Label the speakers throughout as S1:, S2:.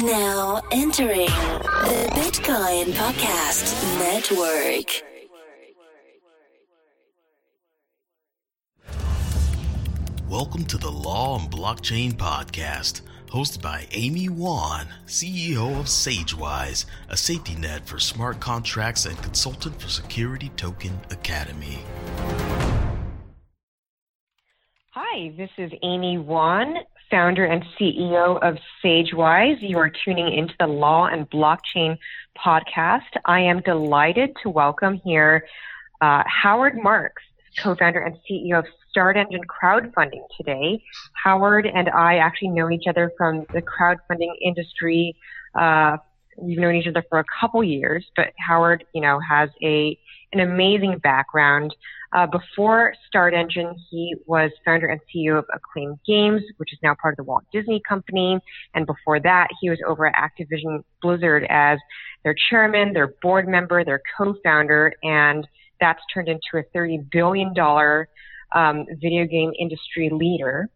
S1: Now entering the Bitcoin Podcast Network.
S2: Welcome to the Law and Blockchain Podcast, hosted by Amy Wan, CEO of SageWise, a safety net for smart contracts and consultant for Security Token Academy.
S3: Hi, this is Amy Wan, founder and CEO of SageWise. You are tuning into the Law and Blockchain podcast. I am delighted to welcome here uh, Howard Marks, co-founder and CEO of StartEngine Crowdfunding today. Howard and I actually know each other from the crowdfunding industry. Uh, we've known each other for a couple years, but Howard, you know, has a an amazing background. Uh, before StartEngine, he was founder and CEO of Acclaim Games, which is now part of the Walt Disney Company. And before that, he was over at Activision Blizzard as their chairman, their board member, their co-founder, and that's turned into a $30 billion um, video game industry leader.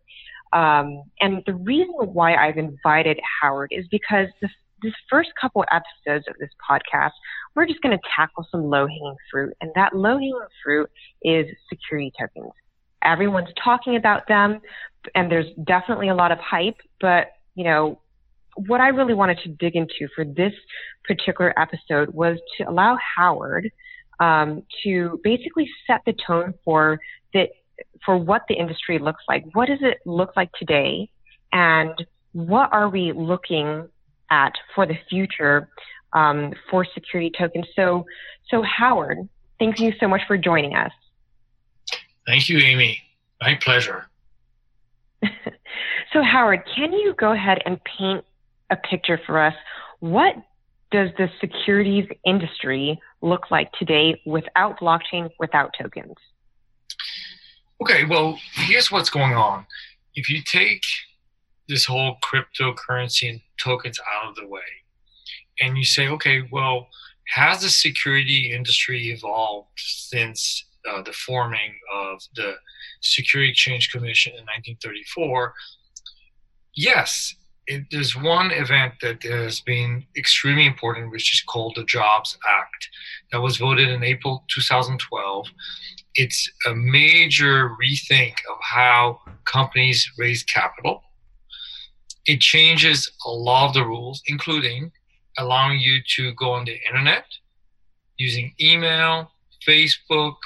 S3: Um, and the reason why I've invited Howard is because the this first couple episodes of this podcast, we're just going to tackle some low hanging fruit. And that low hanging fruit is security tokens. Everyone's talking about them, and there's definitely a lot of hype. But, you know, what I really wanted to dig into for this particular episode was to allow Howard um, to basically set the tone for the for what the industry looks like. What does it look like today? And what are we looking at for the future um, for security tokens. So, so Howard, thank you so much for joining us.
S4: Thank you, Amy. My pleasure.
S3: so, Howard, can you go ahead and paint a picture for us? What does the securities industry look like today without blockchain, without tokens?
S4: Okay, well, here's what's going on. If you take this whole cryptocurrency and tokens out of the way. And you say, okay, well, has the security industry evolved since uh, the forming of the Security Exchange Commission in 1934? Yes. It, there's one event that has been extremely important, which is called the Jobs Act, that was voted in April 2012. It's a major rethink of how companies raise capital it changes a lot of the rules, including allowing you to go on the internet using email, Facebook,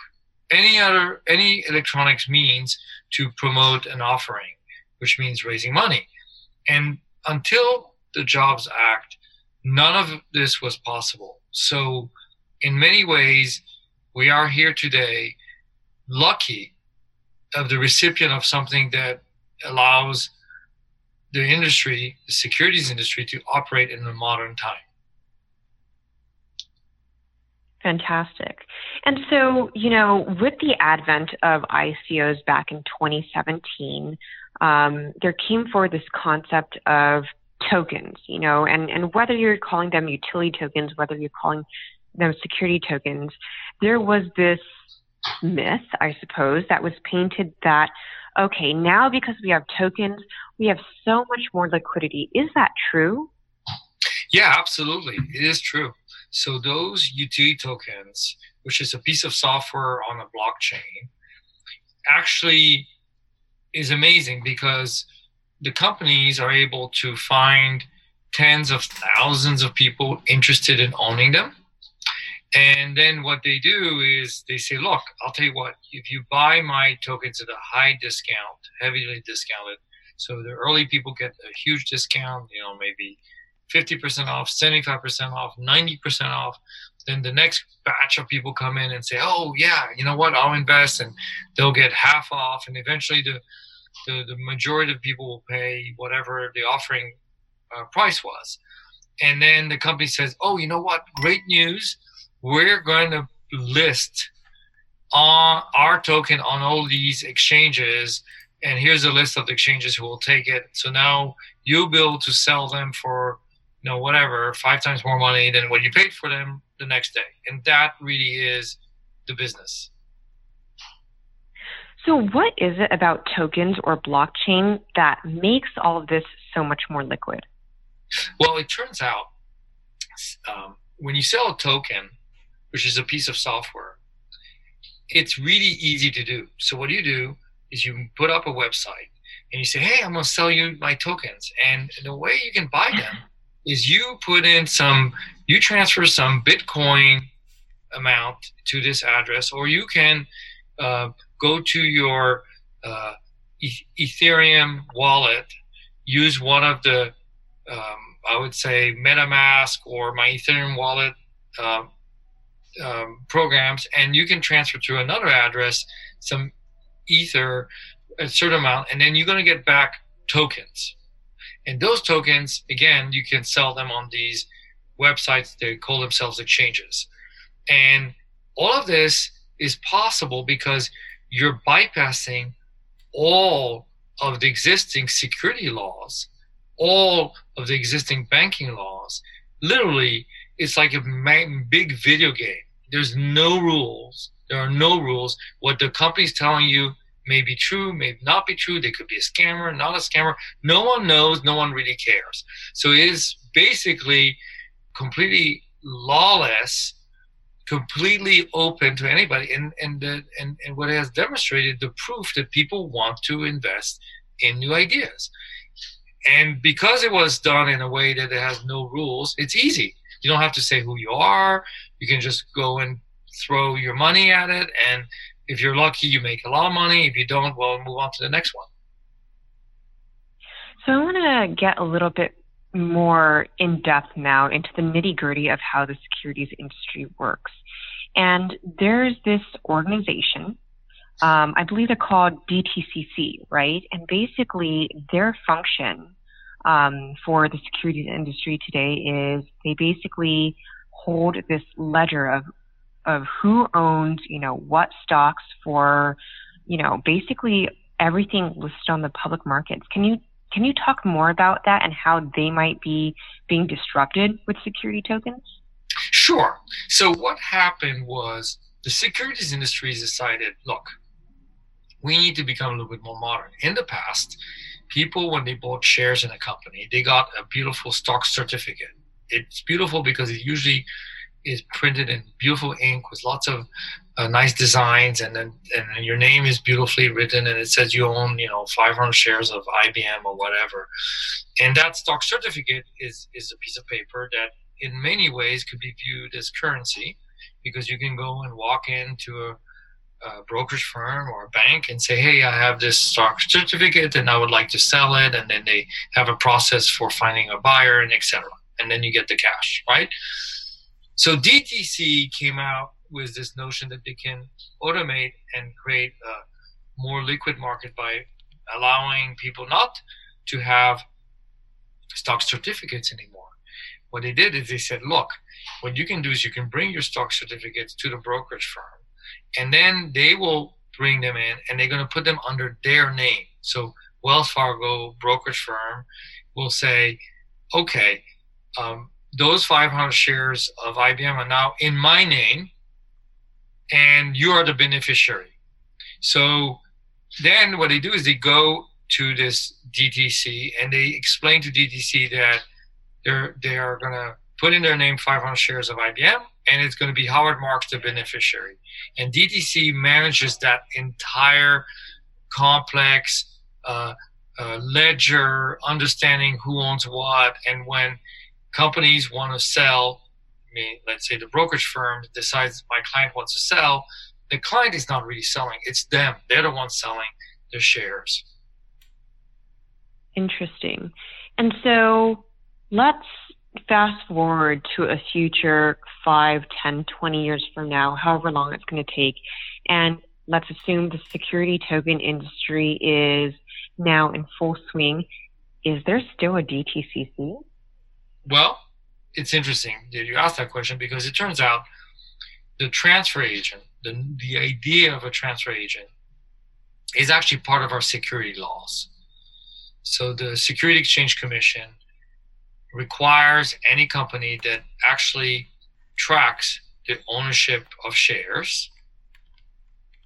S4: any other any electronics means to promote an offering, which means raising money. And until the Jobs Act, none of this was possible. So in many ways, we are here today lucky of the recipient of something that allows the industry, the securities industry, to operate in the modern time.
S3: Fantastic. And so, you know, with the advent of ICOs back in 2017, um, there came forward this concept of tokens, you know, and, and whether you're calling them utility tokens, whether you're calling them security tokens, there was this myth, I suppose, that was painted that okay, now because we have tokens, we have so much more liquidity. Is that true?
S4: Yeah, absolutely. It is true. So those utility tokens, which is a piece of software on a blockchain, actually is amazing because the companies are able to find tens of thousands of people interested in owning them and then what they do is they say, look, I'll tell you what, if you buy my tokens at a high discount, heavily discounted, so the early people get a huge discount, you know, maybe 50% off, 75% off, 90% off. Then the next batch of people come in and say, oh, yeah, you know what, I'll invest, and they'll get half off. And eventually the, the, the majority of people will pay whatever the offering uh, price was. And then the company says, oh, you know what, great news we're going to list on our token on all these exchanges and here's a list of the exchanges who will take it. So now you'll be able to sell them for you know whatever five times more money than what you paid for them the next day. And that really is the business.
S3: So what is it about tokens or blockchain that makes all of this so much more liquid?
S4: Well, it turns out um, when you sell a token, which is a piece of software, it's really easy to do. So what do you do is you put up a website and you say, "Hey, I'm going to sell you my tokens," and the way you can buy them is you put in some, you transfer some Bitcoin amount to this address, or you can uh, go to your uh, e- Ethereum wallet, use one of the, um, I would say MetaMask or my Ethereum wallet uh, um, programs, and you can transfer to another address some Ether, a certain amount, and then you're going to get back tokens. And those tokens, again, you can sell them on these websites. They call themselves exchanges. And all of this is possible because you're bypassing all of the existing security laws, all of the existing banking laws. Literally, it's like a big video game. There's no rules. There are no rules. What the company's telling you may be true, may not be true. They could be a scammer, not a scammer. No one knows. No one really cares. So it is basically completely lawless completely open to anybody and and the, and, and what has demonstrated the proof that people want to invest in new ideas and because it was done in a way that it has no rules it's easy you don't have to say who you are you can just go and throw your money at it and if you're lucky you make a lot of money if you don't well move on to the next one
S3: so i want to get a little bit more in depth now into the nitty gritty of how the securities industry works. And there's this organization, um, I believe they're called DTCC, right? And basically, their function um, for the securities industry today is they basically hold this ledger of of who owns, you know, what stocks for, you know, basically everything listed on the public markets. Can you can you talk more about that and how they might be being disrupted with security tokens?
S4: Sure. So, what happened was the securities industry decided look, we need to become a little bit more modern. In the past, people, when they bought shares in a company, they got a beautiful stock certificate. It's beautiful because it usually is printed in beautiful ink with lots of uh, nice designs, and then and your name is beautifully written, and it says you own you know 500 shares of IBM or whatever, and that stock certificate is is a piece of paper that in many ways could be viewed as currency, because you can go and walk into a a brokerage firm or a bank and say, "Hey, I have this stock certificate and I would like to sell it," and then they have a process for finding a buyer and etc. And then you get the cash, right? So DTC came out with this notion that they can automate and create a more liquid market by allowing people not to have stock certificates anymore. What they did is they said, look, what you can do is you can bring your stock certificates to the brokerage firm, and then they will bring them in and they're going to put them under their name. So Wells Fargo brokerage firm will say, okay, um, those 500 shares of IBM are now in my name, and you are the beneficiary. So then what they do is they go to this DTC and they explain to DTC that they're they are going to put in their name 500 shares of IBM, and it's going to be Howard Marks the beneficiary. And DTC manages that entire complex uh, uh, ledger, understanding who owns what, and when companies want to sell. I mean, let's say the brokerage firm decides my client wants to sell. The client is not really selling; it's them. They're the ones selling their shares.
S3: Interesting. And so, let's fast forward to a future 5, 10, 20 years from now, however long it's going to take, and let's assume the security token industry is now in full swing. Is there still a DTCC?
S4: Well, it's interesting that you asked that question because it turns out the transfer agent, the, the idea of a transfer agent, is actually part of our security laws. So the Security Exchange Commission requires any company that actually tracks the ownership of shares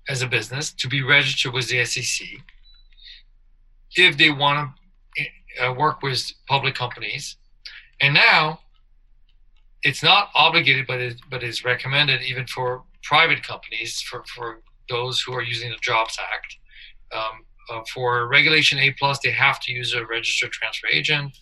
S4: as a business to be registered with the SEC if they want to uh, work with public companies And now it's not obligated, but it, but is recommended even for private companies for, for those who are using the Jobs Act. Um, uh, for Regulation A plus, they have to use a registered transfer agent,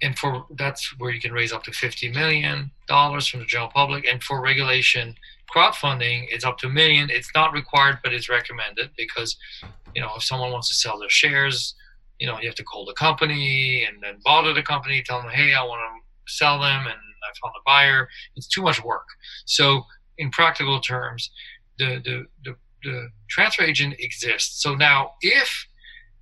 S4: and for that's where you can raise up to fifty million dollars from the general public. And for Regulation crowdfunding, it's up to a million. It's not required, but it's recommended because you know if someone wants to sell their shares, you know you have to call the company and then bother the company, tell them, hey, I want to sell them, and I found a buyer. It's too much work. So in practical terms, the the, the the transfer agent exists. So now, if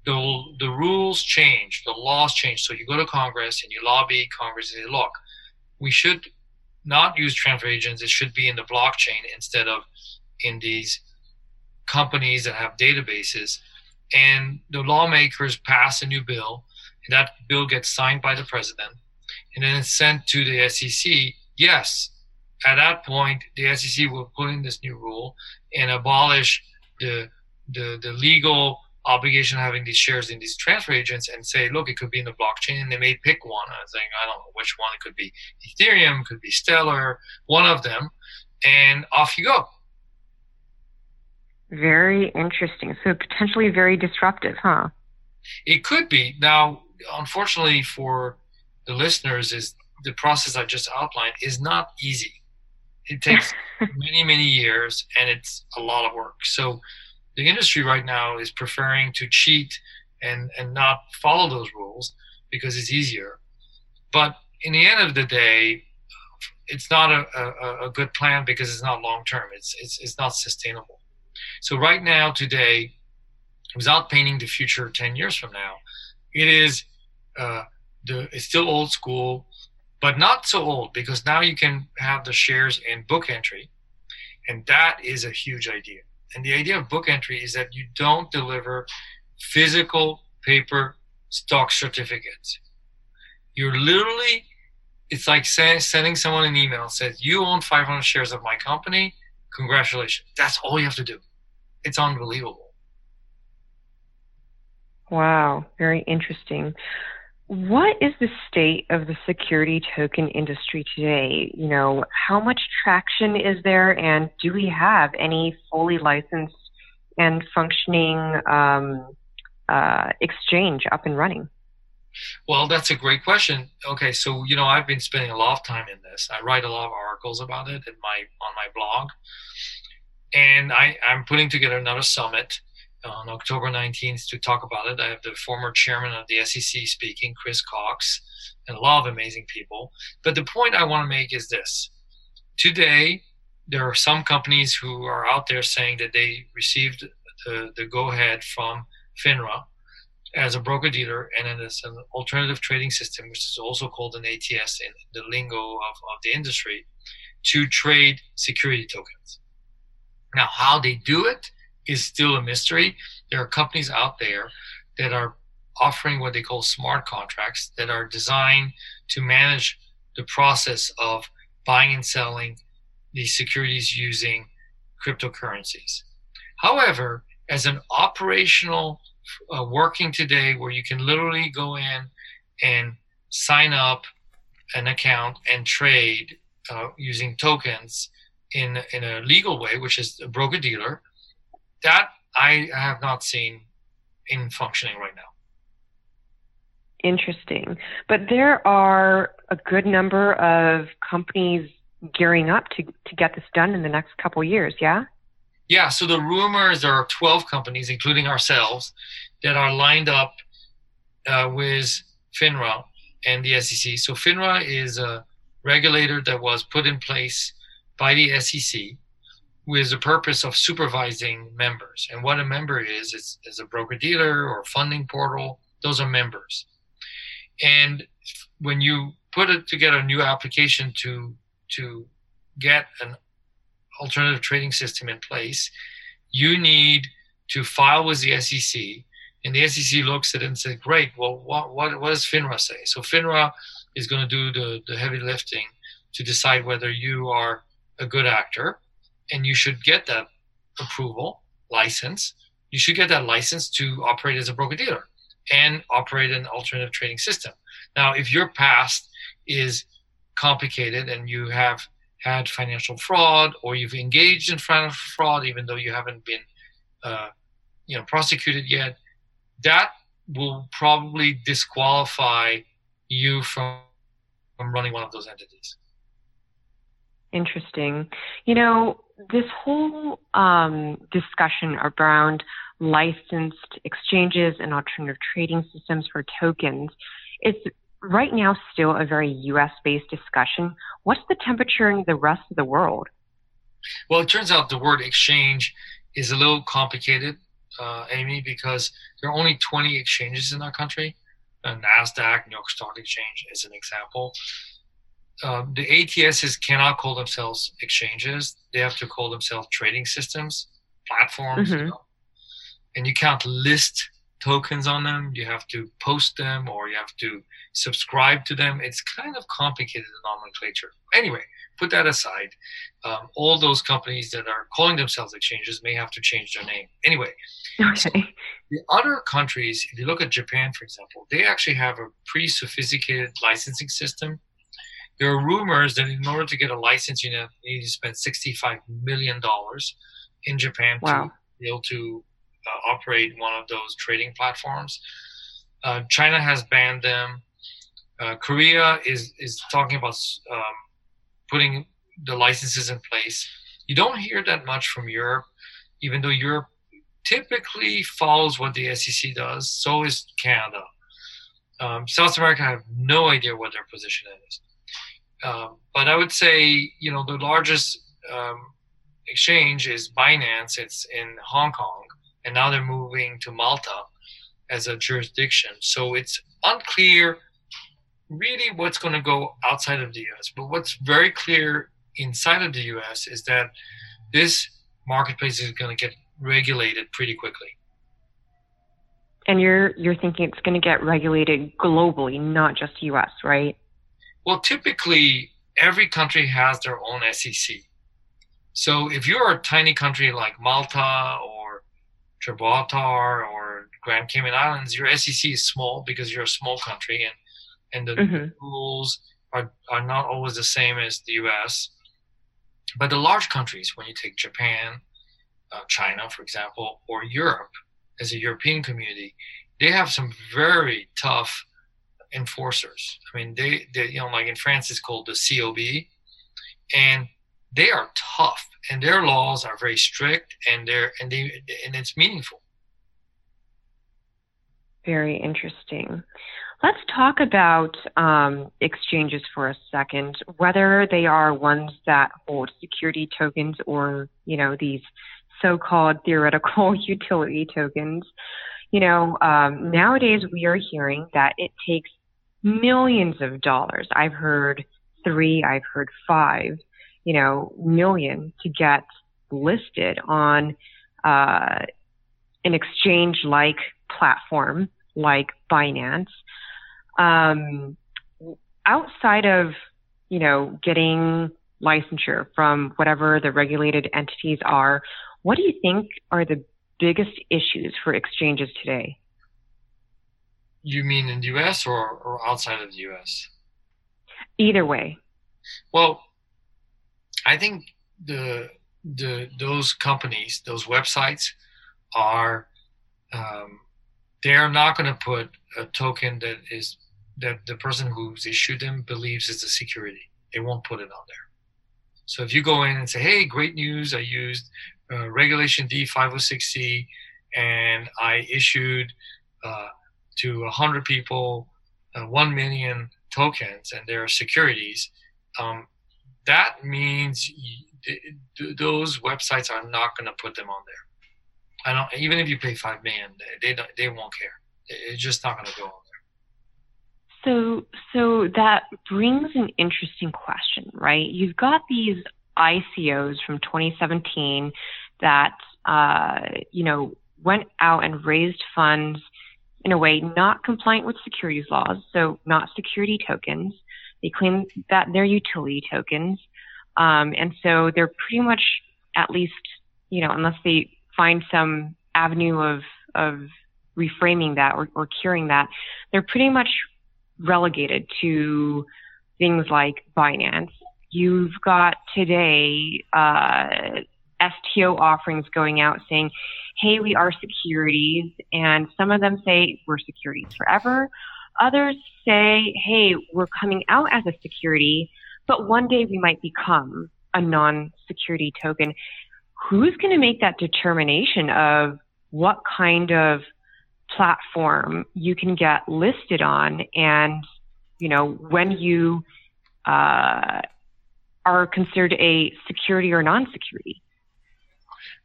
S4: the, the rules change, the laws change, so you go to Congress and you lobby Congress and say, look, we should not use transfer agents. It should be in the blockchain instead of in these companies that have databases. And the lawmakers pass a new bill, and that bill gets signed by the president, and then it's sent to the SEC. Yes, at that point, the SEC will put in this new rule and abolish the the, the legal obligation of having these shares in these transfer agents and say, look, it could be in the blockchain, and they may pick one. I was saying, I don't know which one. It could be Ethereum, could be Stellar, one of them, and off you go.
S3: Very interesting. So potentially very disruptive, huh?
S4: It could be. Now, unfortunately for the listeners, is the process I just outlined is not easy. It takes many, many years and it's a lot of work. So the industry right now is preferring to cheat and, and not follow those rules because it's easier. But in the end of the day, it's not a, a, a good plan because it's not long term. It's, it's, it's not sustainable. So right now, today, without painting the future 10 years from now, it is uh, the, it's still old school but not so old because now you can have the shares in book entry. And that is a huge idea. And the idea of book entry is that you don't deliver physical paper stock certificates. You're literally, it's like sending someone an email says, You own 500 shares of my company. Congratulations. That's all you have to do. It's unbelievable.
S3: Wow, very interesting. What is the state of the security token industry today? You know, how much traction is there, and do we have any fully licensed and functioning um, uh, exchange up and running?
S4: Well, that's a great question. Okay, so you know, I've been spending a lot of time in this. I write a lot of articles about it in my on my blog, and I, I'm putting together another summit on October 19th to talk about it. I have the former chairman of the SEC speaking, Chris Cox, and a lot of amazing people. But the point I want to make is this today, there are some companies who are out there saying that they received the, the go ahead from FINRA as a broker dealer, and then it's an alternative trading system, which is also called an ATS in the lingo of, of the industry, to trade security tokens. Now, how they do it is still a mystery. There are companies out there that are offering what they call smart contracts that are designed to manage the process of buying and selling these securities using cryptocurrencies. However, as an operational uh, working today where you can literally go in and sign up an account and trade uh, using tokens in, in a legal way, which is a broker dealer, that I have not seen in functioning right now.
S3: Interesting. But there are a good number of companies gearing up to, to get this done in the next couple years, yeah?
S4: Yeah, so the rumors are 12 companies, including ourselves, that are lined up uh, with FINRA and the SEC. So FINRA is a regulator that was put in place by the SEC with the purpose of supervising members. And what a member is, is, is a broker dealer or funding portal. Those are members. And when you put it together a new application to to get an alternative trading system in place, you need to file with the SEC. And the SEC looks at it and says, great, well, what, what, what does FINRA say? So FINRA is going to do the, the heavy lifting to decide whether you are a good actor and you should get that approval license. You should get that license to operate as a broker dealer and operate an alternative trading system. Now, if your past is complicated and you have had financial fraud or you've engaged in financial fraud even though you haven't been uh, you know prosecuted yet that will probably disqualify you from, from running one of those entities.
S3: Interesting. You know this whole um, discussion around licensed exchanges and alternative trading systems for tokens is right now still a very US based discussion. What's the temperature in the rest of the world?
S4: Well, it turns out the word exchange is a little complicated, uh, Amy, because there are only 20 exchanges in our country. Uh, NASDAQ, New York Stock Exchange, is an example. Uh, the ATSs cannot call themselves exchanges. They have to call themselves trading systems, platforms. Mm-hmm. You know? And you can't list tokens on them. You have to post them or you have to subscribe to them. It's kind of complicated nomenclature. Anyway, put that aside. Um, all those companies that are calling themselves exchanges may have to change their name. Anyway,
S3: okay.
S4: The other countries, if you look at Japan, for example, they actually have a pretty sophisticated licensing system. There are rumors that in order to get a license, you, you need to spend $65 million in Japan wow. to be able to uh, operate one of those trading platforms. Uh, China has banned them. Uh, Korea is is talking about um, putting the licenses in place. You don't hear that much from Europe, even though Europe typically follows what the SEC does. So is Canada. Um, South America, I have no idea what their position is. Um, but I would say, you know, the largest um, exchange is Binance. It's in Hong Kong and now they're moving to Malta as a jurisdiction. So it's unclear really what's going to go outside of the US. But what's very clear inside of the US is that this marketplace is going to get regulated pretty quickly.
S3: And you're you're thinking it's going to get regulated globally, not just US, right?
S4: Well, typically every country has their own SEC. So if you're a tiny country like Malta or Gibraltar or Grand Cayman Islands, your SEC is small because you're a small country and and the mm-hmm. rules are, are not always the same as the US. But the large countries, when you take Japan, uh, China, for example, or Europe as a European community, they have some very tough enforcers. I mean, they, they you know, like in France, it's called the COB, and they are tough and their laws are very strict and they're and they and it's meaningful.
S3: Very interesting. Let's talk about um, exchanges for a second whether they are ones that hold security tokens or you know these so-called theoretical utility tokens. You know um, nowadays we are hearing that it takes millions of dollars. I've heard three i've heard five you know, million to get listed on uh, an exchange like platform like Binance. Um, outside of, you know, getting licensure from whatever the regulated entities are, what do you think are the biggest issues for exchanges today?
S4: You mean in the US or, or outside of the US?
S3: Either way.
S4: Well, I think the the those companies, those websites, are um, they're not going to put a token that is that the person who's issued them believes is a security. They won't put it on there. So if you go in and say, "Hey, great news! I used uh, Regulation D 506C, and I issued uh, to 100 people uh, 1 million tokens, and they're securities," um, that means those websites are not going to put them on there. I don't. Even if you pay five million, they they, they won't care. It's just not going to go on
S3: there. So so that brings an interesting question, right? You've got these ICOs from 2017 that uh, you know went out and raised funds in a way not compliant with securities laws, so not security tokens. They claim that they're utility tokens. Um, and so they're pretty much, at least, you know, unless they find some avenue of, of reframing that or, or curing that, they're pretty much relegated to things like Binance. You've got today uh, STO offerings going out saying, hey, we are securities. And some of them say we're securities forever. Others say, hey, we're coming out as a security, but one day we might become a non security token. Who's going to make that determination of what kind of platform you can get listed on and, you know, when you uh, are considered a security or non security?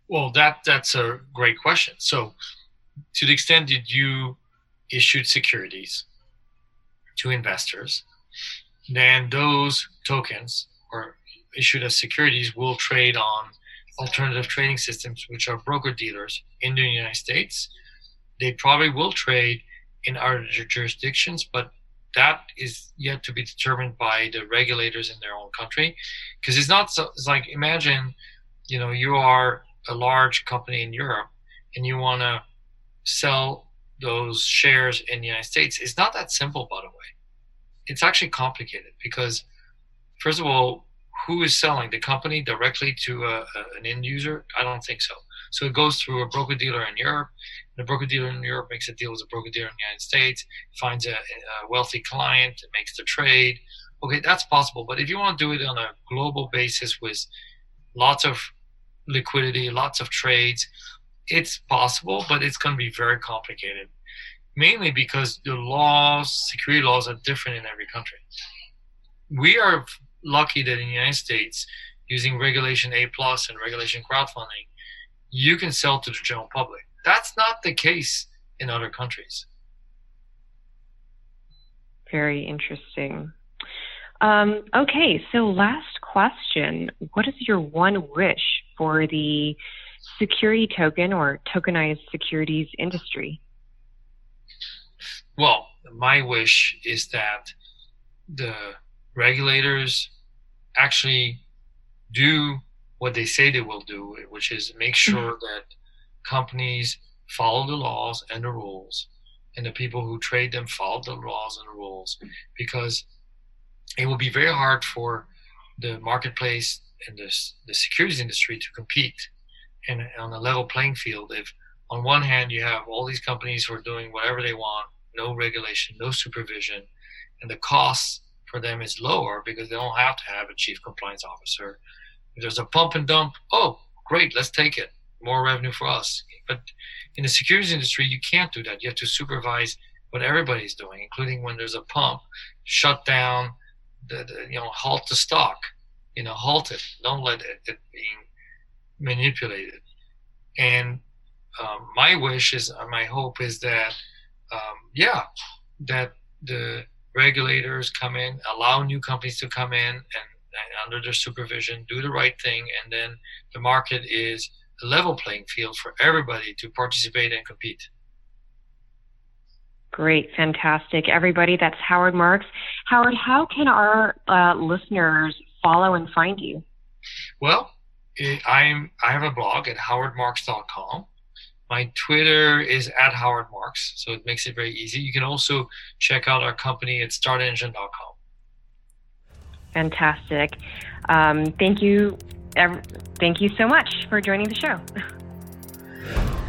S4: Well, that that's a great question. So, to the extent that you issued securities to investors, then those tokens or issued as securities will trade on alternative trading systems, which are broker dealers in the United States. They probably will trade in other jurisdictions, but that is yet to be determined by the regulators in their own country. Because it's not so, it's like imagine, you know, you are a large company in Europe and you want to sell those shares in the United States. It's not that simple, by the way. It's actually complicated because, first of all, who is selling the company directly to a, a, an end user? I don't think so. So it goes through a broker dealer in Europe. The broker dealer in Europe makes a deal with a broker dealer in the United States, finds a, a wealthy client, and makes the trade. Okay, that's possible. But if you want to do it on a global basis with lots of liquidity, lots of trades, it's possible, but it's going to be very complicated. Mainly because the laws, security laws, are different in every country. We are lucky that in the United States, using Regulation A plus and Regulation crowdfunding, you can sell to the general public. That's not the case in other countries.
S3: Very interesting. Um, okay, so last question. What is your one wish for the security token or tokenized securities industry?
S4: Well, my wish is that the regulators actually do what they say they will do, which is make mm-hmm. sure that companies follow the laws and the rules, and the people who trade them follow the laws and the rules, because it will be very hard for the marketplace and the, the securities industry to compete in, on a level playing field if on one hand you have all these companies who are doing whatever they want no regulation no supervision and the cost for them is lower because they don't have to have a chief compliance officer. If there's a pump and dump oh great let's take it. More revenue for us. But in the securities industry you can't do that. You have to supervise what everybody's doing including when there's a pump shut down the, the you know halt the stock you know halt it. Don't let it, it being manipulated and um, my wish is uh, my hope is that um, yeah that the regulators come in allow new companies to come in and, and under their supervision do the right thing and then the market is a level playing field for everybody to participate and compete
S3: Great, fantastic. Everybody, that's Howard Marks. Howard, how can our uh, listeners follow and find you?
S4: Well, I'm I have a blog at howardmarks.com. My Twitter is at Howard Marks, so it makes it very easy. You can also check out our company at startengine.com.
S3: Fantastic. Um, thank you. Thank you so much for joining the show.